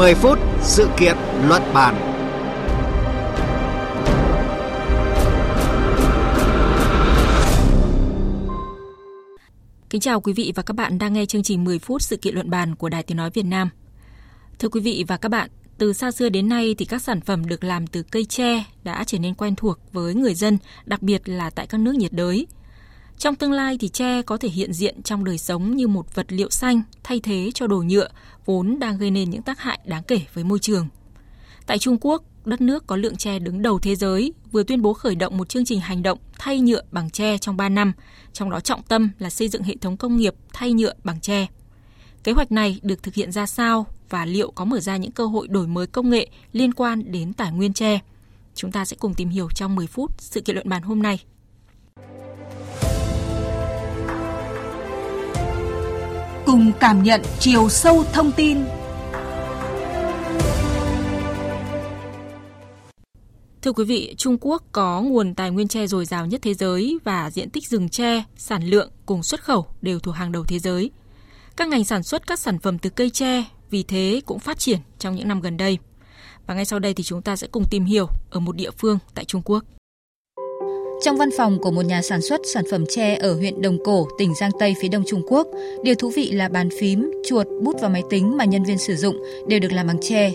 10 phút sự kiện luận bàn. Kính chào quý vị và các bạn đang nghe chương trình 10 phút sự kiện luận bàn của Đài Tiếng Nói Việt Nam. Thưa quý vị và các bạn, từ xa xưa đến nay thì các sản phẩm được làm từ cây tre đã trở nên quen thuộc với người dân, đặc biệt là tại các nước nhiệt đới – trong tương lai thì tre có thể hiện diện trong đời sống như một vật liệu xanh thay thế cho đồ nhựa vốn đang gây nên những tác hại đáng kể với môi trường. Tại Trung Quốc, đất nước có lượng tre đứng đầu thế giới vừa tuyên bố khởi động một chương trình hành động thay nhựa bằng tre trong 3 năm, trong đó trọng tâm là xây dựng hệ thống công nghiệp thay nhựa bằng tre. Kế hoạch này được thực hiện ra sao và liệu có mở ra những cơ hội đổi mới công nghệ liên quan đến tài nguyên tre? Chúng ta sẽ cùng tìm hiểu trong 10 phút sự kiện luận bàn hôm nay cùng cảm nhận chiều sâu thông tin. Thưa quý vị, Trung Quốc có nguồn tài nguyên tre dồi dào nhất thế giới và diện tích rừng tre, sản lượng cùng xuất khẩu đều thuộc hàng đầu thế giới. Các ngành sản xuất các sản phẩm từ cây tre vì thế cũng phát triển trong những năm gần đây. Và ngay sau đây thì chúng ta sẽ cùng tìm hiểu ở một địa phương tại Trung Quốc. Trong văn phòng của một nhà sản xuất sản phẩm tre ở huyện Đồng Cổ, tỉnh Giang Tây phía đông Trung Quốc, điều thú vị là bàn phím, chuột, bút và máy tính mà nhân viên sử dụng đều được làm bằng tre.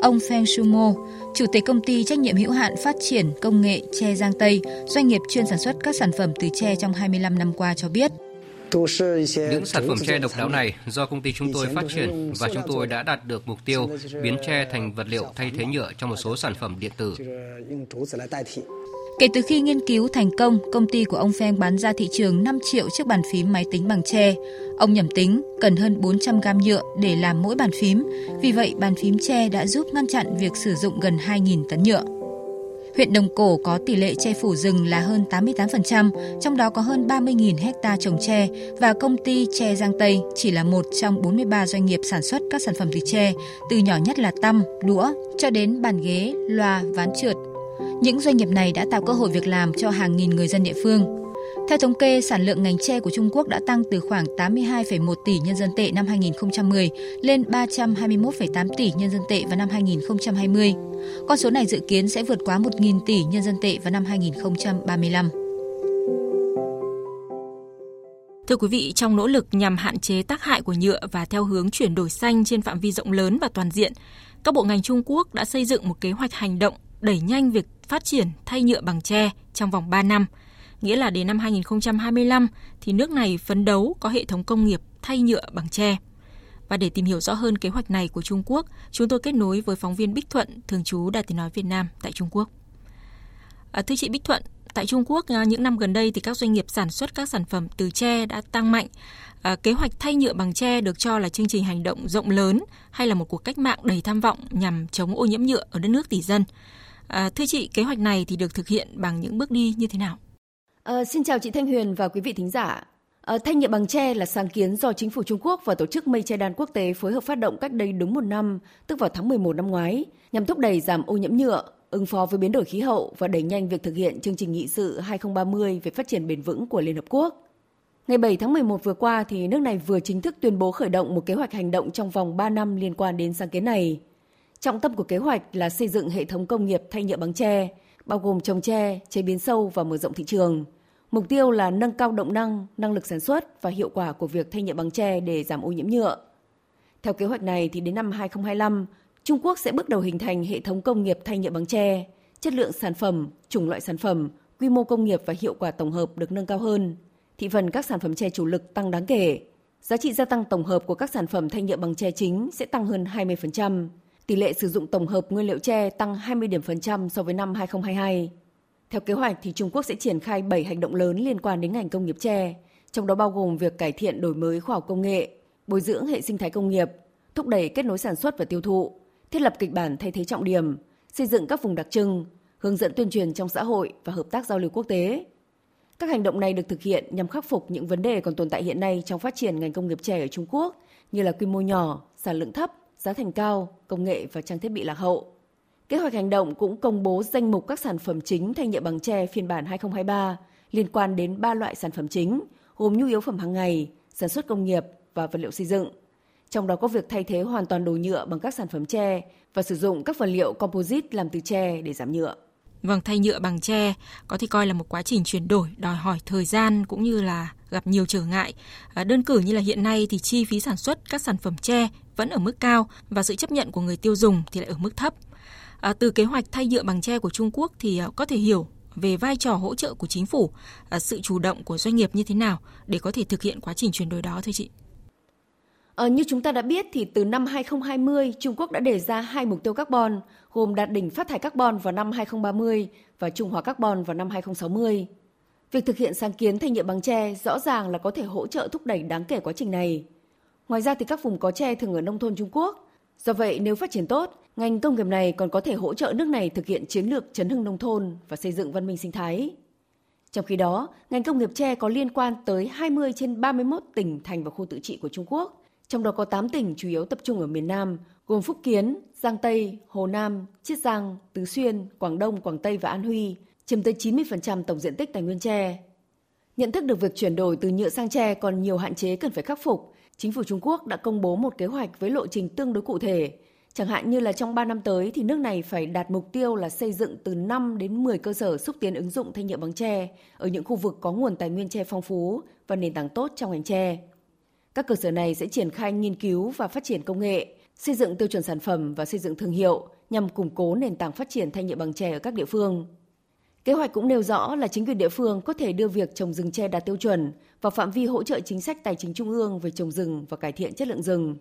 Ông Feng Shumo, chủ tịch công ty trách nhiệm hữu hạn phát triển công nghệ tre Giang Tây, doanh nghiệp chuyên sản xuất các sản phẩm từ tre trong 25 năm qua cho biết. Những sản phẩm tre độc đáo này do công ty chúng tôi phát triển và chúng tôi đã đạt được mục tiêu biến tre thành vật liệu thay thế nhựa trong một số sản phẩm điện tử. Kể từ khi nghiên cứu thành công, công ty của ông Feng bán ra thị trường 5 triệu chiếc bàn phím máy tính bằng tre. Ông nhầm tính cần hơn 400 gam nhựa để làm mỗi bàn phím. Vì vậy, bàn phím tre đã giúp ngăn chặn việc sử dụng gần 2.000 tấn nhựa. Huyện Đồng Cổ có tỷ lệ che phủ rừng là hơn 88%, trong đó có hơn 30.000 hecta trồng tre và công ty tre Giang Tây chỉ là một trong 43 doanh nghiệp sản xuất các sản phẩm từ tre, từ nhỏ nhất là tăm, đũa cho đến bàn ghế, loa, ván trượt, những doanh nghiệp này đã tạo cơ hội việc làm cho hàng nghìn người dân địa phương. Theo thống kê, sản lượng ngành tre của Trung Quốc đã tăng từ khoảng 82,1 tỷ nhân dân tệ năm 2010 lên 321,8 tỷ nhân dân tệ vào năm 2020. Con số này dự kiến sẽ vượt quá 1.000 tỷ nhân dân tệ vào năm 2035. Thưa quý vị, trong nỗ lực nhằm hạn chế tác hại của nhựa và theo hướng chuyển đổi xanh trên phạm vi rộng lớn và toàn diện, các bộ ngành Trung Quốc đã xây dựng một kế hoạch hành động đẩy nhanh việc phát triển thay nhựa bằng tre trong vòng 3 năm, nghĩa là đến năm 2025 thì nước này phấn đấu có hệ thống công nghiệp thay nhựa bằng tre. Và để tìm hiểu rõ hơn kế hoạch này của Trung Quốc, chúng tôi kết nối với phóng viên Bích Thuận, thường trú Đài Tiếng Nói Việt Nam tại Trung Quốc. À, thưa chị Bích Thuận, tại Trung Quốc à, những năm gần đây thì các doanh nghiệp sản xuất các sản phẩm từ tre đã tăng mạnh. À, kế hoạch thay nhựa bằng tre được cho là chương trình hành động rộng lớn hay là một cuộc cách mạng đầy tham vọng nhằm chống ô nhiễm nhựa ở đất nước tỷ dân. À, thưa chị, kế hoạch này thì được thực hiện bằng những bước đi như thế nào? À, xin chào chị Thanh Huyền và quý vị thính giả. À, thanh nhựa bằng tre là sáng kiến do chính phủ Trung Quốc và tổ chức Mây Che Đan Quốc tế phối hợp phát động cách đây đúng một năm, tức vào tháng 11 năm ngoái, nhằm thúc đẩy giảm ô nhiễm nhựa, ứng phó với biến đổi khí hậu và đẩy nhanh việc thực hiện chương trình nghị sự 2030 về phát triển bền vững của Liên Hợp Quốc. Ngày 7 tháng 11 vừa qua, thì nước này vừa chính thức tuyên bố khởi động một kế hoạch hành động trong vòng 3 năm liên quan đến sáng kiến này – Trọng tâm của kế hoạch là xây dựng hệ thống công nghiệp thay nhựa bằng tre, bao gồm trồng tre, chế biến sâu và mở rộng thị trường. Mục tiêu là nâng cao động năng, năng lực sản xuất và hiệu quả của việc thay nhựa bằng tre để giảm ô nhiễm nhựa. Theo kế hoạch này thì đến năm 2025, Trung Quốc sẽ bước đầu hình thành hệ thống công nghiệp thay nhựa bằng tre, chất lượng sản phẩm, chủng loại sản phẩm, quy mô công nghiệp và hiệu quả tổng hợp được nâng cao hơn. Thị phần các sản phẩm tre chủ lực tăng đáng kể. Giá trị gia tăng tổng hợp của các sản phẩm thay nhựa bằng tre chính sẽ tăng hơn 20% tỷ lệ sử dụng tổng hợp nguyên liệu tre tăng 20 điểm phần trăm so với năm 2022. Theo kế hoạch thì Trung Quốc sẽ triển khai 7 hành động lớn liên quan đến ngành công nghiệp tre, trong đó bao gồm việc cải thiện đổi mới khoa học công nghệ, bồi dưỡng hệ sinh thái công nghiệp, thúc đẩy kết nối sản xuất và tiêu thụ, thiết lập kịch bản thay thế trọng điểm, xây dựng các vùng đặc trưng, hướng dẫn tuyên truyền trong xã hội và hợp tác giao lưu quốc tế. Các hành động này được thực hiện nhằm khắc phục những vấn đề còn tồn tại hiện nay trong phát triển ngành công nghiệp trẻ ở Trung Quốc như là quy mô nhỏ, sản lượng thấp, giá thành cao, công nghệ và trang thiết bị lạc hậu. Kế hoạch hành động cũng công bố danh mục các sản phẩm chính thay nhựa bằng tre phiên bản 2023 liên quan đến 3 loại sản phẩm chính, gồm nhu yếu phẩm hàng ngày, sản xuất công nghiệp và vật liệu xây dựng. trong đó có việc thay thế hoàn toàn đồ nhựa bằng các sản phẩm tre và sử dụng các vật liệu composite làm từ tre để giảm nhựa. Vâng, thay nhựa bằng tre có thể coi là một quá trình chuyển đổi đòi hỏi thời gian cũng như là gặp nhiều trở ngại. À, đơn cử như là hiện nay thì chi phí sản xuất các sản phẩm tre vẫn ở mức cao và sự chấp nhận của người tiêu dùng thì lại ở mức thấp. À, từ kế hoạch thay nhựa bằng tre của Trung Quốc thì à, có thể hiểu về vai trò hỗ trợ của chính phủ, à, sự chủ động của doanh nghiệp như thế nào để có thể thực hiện quá trình chuyển đổi đó thưa chị. À, như chúng ta đã biết thì từ năm 2020, Trung Quốc đã đề ra hai mục tiêu carbon, gồm đạt đỉnh phát thải carbon vào năm 2030 và trung hòa carbon vào năm 2060. Việc thực hiện sáng kiến thay nhựa bằng tre rõ ràng là có thể hỗ trợ thúc đẩy đáng kể quá trình này. Ngoài ra thì các vùng có tre thường ở nông thôn Trung Quốc. Do vậy, nếu phát triển tốt, ngành công nghiệp này còn có thể hỗ trợ nước này thực hiện chiến lược chấn hưng nông thôn và xây dựng văn minh sinh thái. Trong khi đó, ngành công nghiệp tre có liên quan tới 20 trên 31 tỉnh, thành và khu tự trị của Trung Quốc, trong đó có 8 tỉnh chủ yếu tập trung ở miền Nam, gồm Phúc Kiến, Giang Tây, Hồ Nam, Chiết Giang, Tứ Xuyên, Quảng Đông, Quảng Tây và An Huy, chiếm tới 90% tổng diện tích tài nguyên tre. Nhận thức được việc chuyển đổi từ nhựa sang tre còn nhiều hạn chế cần phải khắc phục, chính phủ Trung Quốc đã công bố một kế hoạch với lộ trình tương đối cụ thể. Chẳng hạn như là trong 3 năm tới thì nước này phải đạt mục tiêu là xây dựng từ 5 đến 10 cơ sở xúc tiến ứng dụng thay nhựa bằng tre ở những khu vực có nguồn tài nguyên tre phong phú và nền tảng tốt trong ngành tre. Các cơ sở này sẽ triển khai nghiên cứu và phát triển công nghệ, xây dựng tiêu chuẩn sản phẩm và xây dựng thương hiệu nhằm củng cố nền tảng phát triển thay nhựa bằng tre ở các địa phương. Kế hoạch cũng nêu rõ là chính quyền địa phương có thể đưa việc trồng rừng tre đạt tiêu chuẩn vào phạm vi hỗ trợ chính sách tài chính trung ương về trồng rừng và cải thiện chất lượng rừng,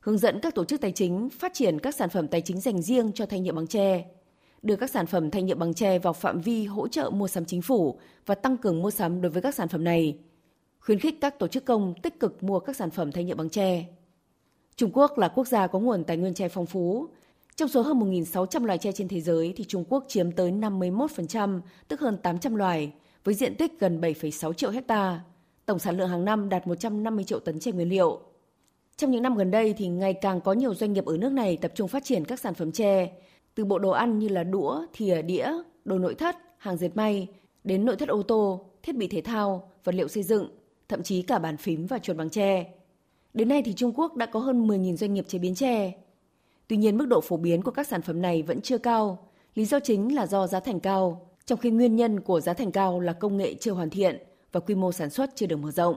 hướng dẫn các tổ chức tài chính phát triển các sản phẩm tài chính dành riêng cho thanh nhựa bằng tre, đưa các sản phẩm thanh nhựa bằng tre vào phạm vi hỗ trợ mua sắm chính phủ và tăng cường mua sắm đối với các sản phẩm này, khuyến khích các tổ chức công tích cực mua các sản phẩm thanh nhựa bằng tre. Trung Quốc là quốc gia có nguồn tài nguyên tre phong phú. Trong số hơn 1.600 loài tre trên thế giới thì Trung Quốc chiếm tới 51%, tức hơn 800 loài, với diện tích gần 7,6 triệu hecta. Tổng sản lượng hàng năm đạt 150 triệu tấn tre nguyên liệu. Trong những năm gần đây thì ngày càng có nhiều doanh nghiệp ở nước này tập trung phát triển các sản phẩm tre, từ bộ đồ ăn như là đũa, thìa, đĩa, đồ nội thất, hàng dệt may, đến nội thất ô tô, thiết bị thể thao, vật liệu xây dựng, thậm chí cả bàn phím và chuột bằng tre. Đến nay thì Trung Quốc đã có hơn 10.000 doanh nghiệp chế biến tre. Tuy nhiên mức độ phổ biến của các sản phẩm này vẫn chưa cao. Lý do chính là do giá thành cao, trong khi nguyên nhân của giá thành cao là công nghệ chưa hoàn thiện và quy mô sản xuất chưa được mở rộng.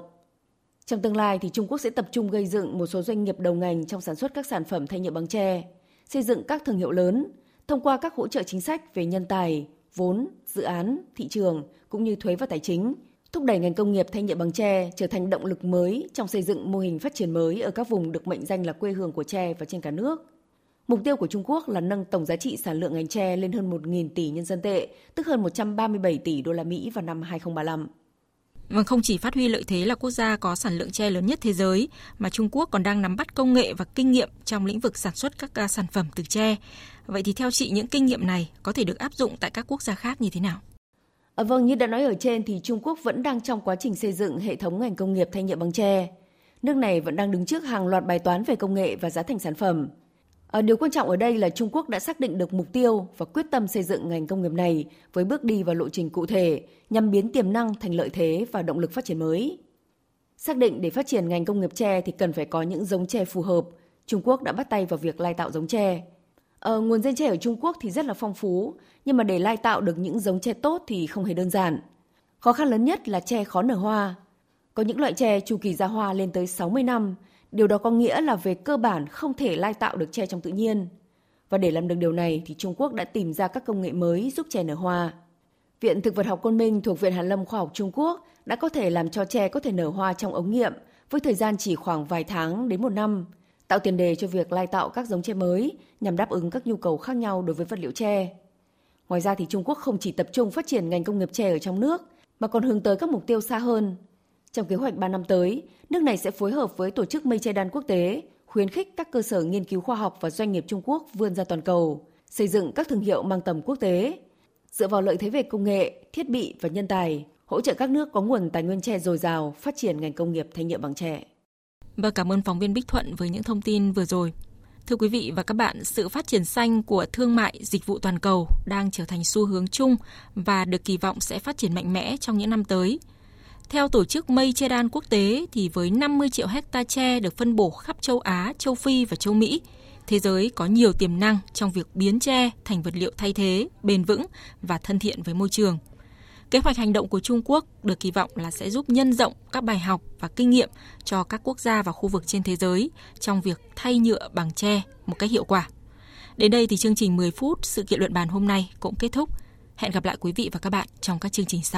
Trong tương lai thì Trung Quốc sẽ tập trung gây dựng một số doanh nghiệp đầu ngành trong sản xuất các sản phẩm thay nhựa bằng tre, xây dựng các thương hiệu lớn thông qua các hỗ trợ chính sách về nhân tài, vốn, dự án, thị trường cũng như thuế và tài chính thúc đẩy ngành công nghiệp thay nhựa bằng tre trở thành động lực mới trong xây dựng mô hình phát triển mới ở các vùng được mệnh danh là quê hương của tre và trên cả nước. Mục tiêu của Trung Quốc là nâng tổng giá trị sản lượng ngành tre lên hơn 1.000 tỷ nhân dân tệ, tức hơn 137 tỷ đô la Mỹ vào năm 2035. Vâng, không chỉ phát huy lợi thế là quốc gia có sản lượng tre lớn nhất thế giới, mà Trung Quốc còn đang nắm bắt công nghệ và kinh nghiệm trong lĩnh vực sản xuất các à, sản phẩm từ tre. Vậy thì theo chị những kinh nghiệm này có thể được áp dụng tại các quốc gia khác như thế nào? À, vâng, như đã nói ở trên thì Trung Quốc vẫn đang trong quá trình xây dựng hệ thống ngành công nghiệp thay nhựa bằng tre. Nước này vẫn đang đứng trước hàng loạt bài toán về công nghệ và giá thành sản phẩm. À, điều quan trọng ở đây là Trung Quốc đã xác định được mục tiêu và quyết tâm xây dựng ngành công nghiệp này với bước đi và lộ trình cụ thể nhằm biến tiềm năng thành lợi thế và động lực phát triển mới. Xác định để phát triển ngành công nghiệp tre thì cần phải có những giống tre phù hợp. Trung Quốc đã bắt tay vào việc lai tạo giống tre. Ờ, nguồn gen tre ở Trung Quốc thì rất là phong phú, nhưng mà để lai tạo được những giống tre tốt thì không hề đơn giản. Khó khăn lớn nhất là tre khó nở hoa. Có những loại tre chu kỳ ra hoa lên tới 60 năm, điều đó có nghĩa là về cơ bản không thể lai tạo được tre trong tự nhiên. Và để làm được điều này thì Trung Quốc đã tìm ra các công nghệ mới giúp tre nở hoa. Viện Thực vật học Côn Minh thuộc Viện Hàn lâm Khoa học Trung Quốc đã có thể làm cho tre có thể nở hoa trong ống nghiệm với thời gian chỉ khoảng vài tháng đến một năm – tạo tiền đề cho việc lai tạo các giống tre mới nhằm đáp ứng các nhu cầu khác nhau đối với vật liệu tre. Ngoài ra thì Trung Quốc không chỉ tập trung phát triển ngành công nghiệp tre ở trong nước, mà còn hướng tới các mục tiêu xa hơn. Trong kế hoạch 3 năm tới, nước này sẽ phối hợp với tổ chức mây che đan quốc tế, khuyến khích các cơ sở nghiên cứu khoa học và doanh nghiệp Trung Quốc vươn ra toàn cầu, xây dựng các thương hiệu mang tầm quốc tế, dựa vào lợi thế về công nghệ, thiết bị và nhân tài, hỗ trợ các nước có nguồn tài nguyên tre dồi dào phát triển ngành công nghiệp thanh nhựa bằng tre. Và vâng, cảm ơn phóng viên Bích Thuận với những thông tin vừa rồi. Thưa quý vị và các bạn, sự phát triển xanh của thương mại, dịch vụ toàn cầu đang trở thành xu hướng chung và được kỳ vọng sẽ phát triển mạnh mẽ trong những năm tới. Theo tổ chức Mây Che Đan quốc tế thì với 50 triệu hecta tre được phân bổ khắp châu Á, châu Phi và châu Mỹ, thế giới có nhiều tiềm năng trong việc biến tre thành vật liệu thay thế, bền vững và thân thiện với môi trường. Kế hoạch hành động của Trung Quốc được kỳ vọng là sẽ giúp nhân rộng các bài học và kinh nghiệm cho các quốc gia và khu vực trên thế giới trong việc thay nhựa bằng tre một cách hiệu quả. Đến đây thì chương trình 10 phút sự kiện luận bàn hôm nay cũng kết thúc. Hẹn gặp lại quý vị và các bạn trong các chương trình sau.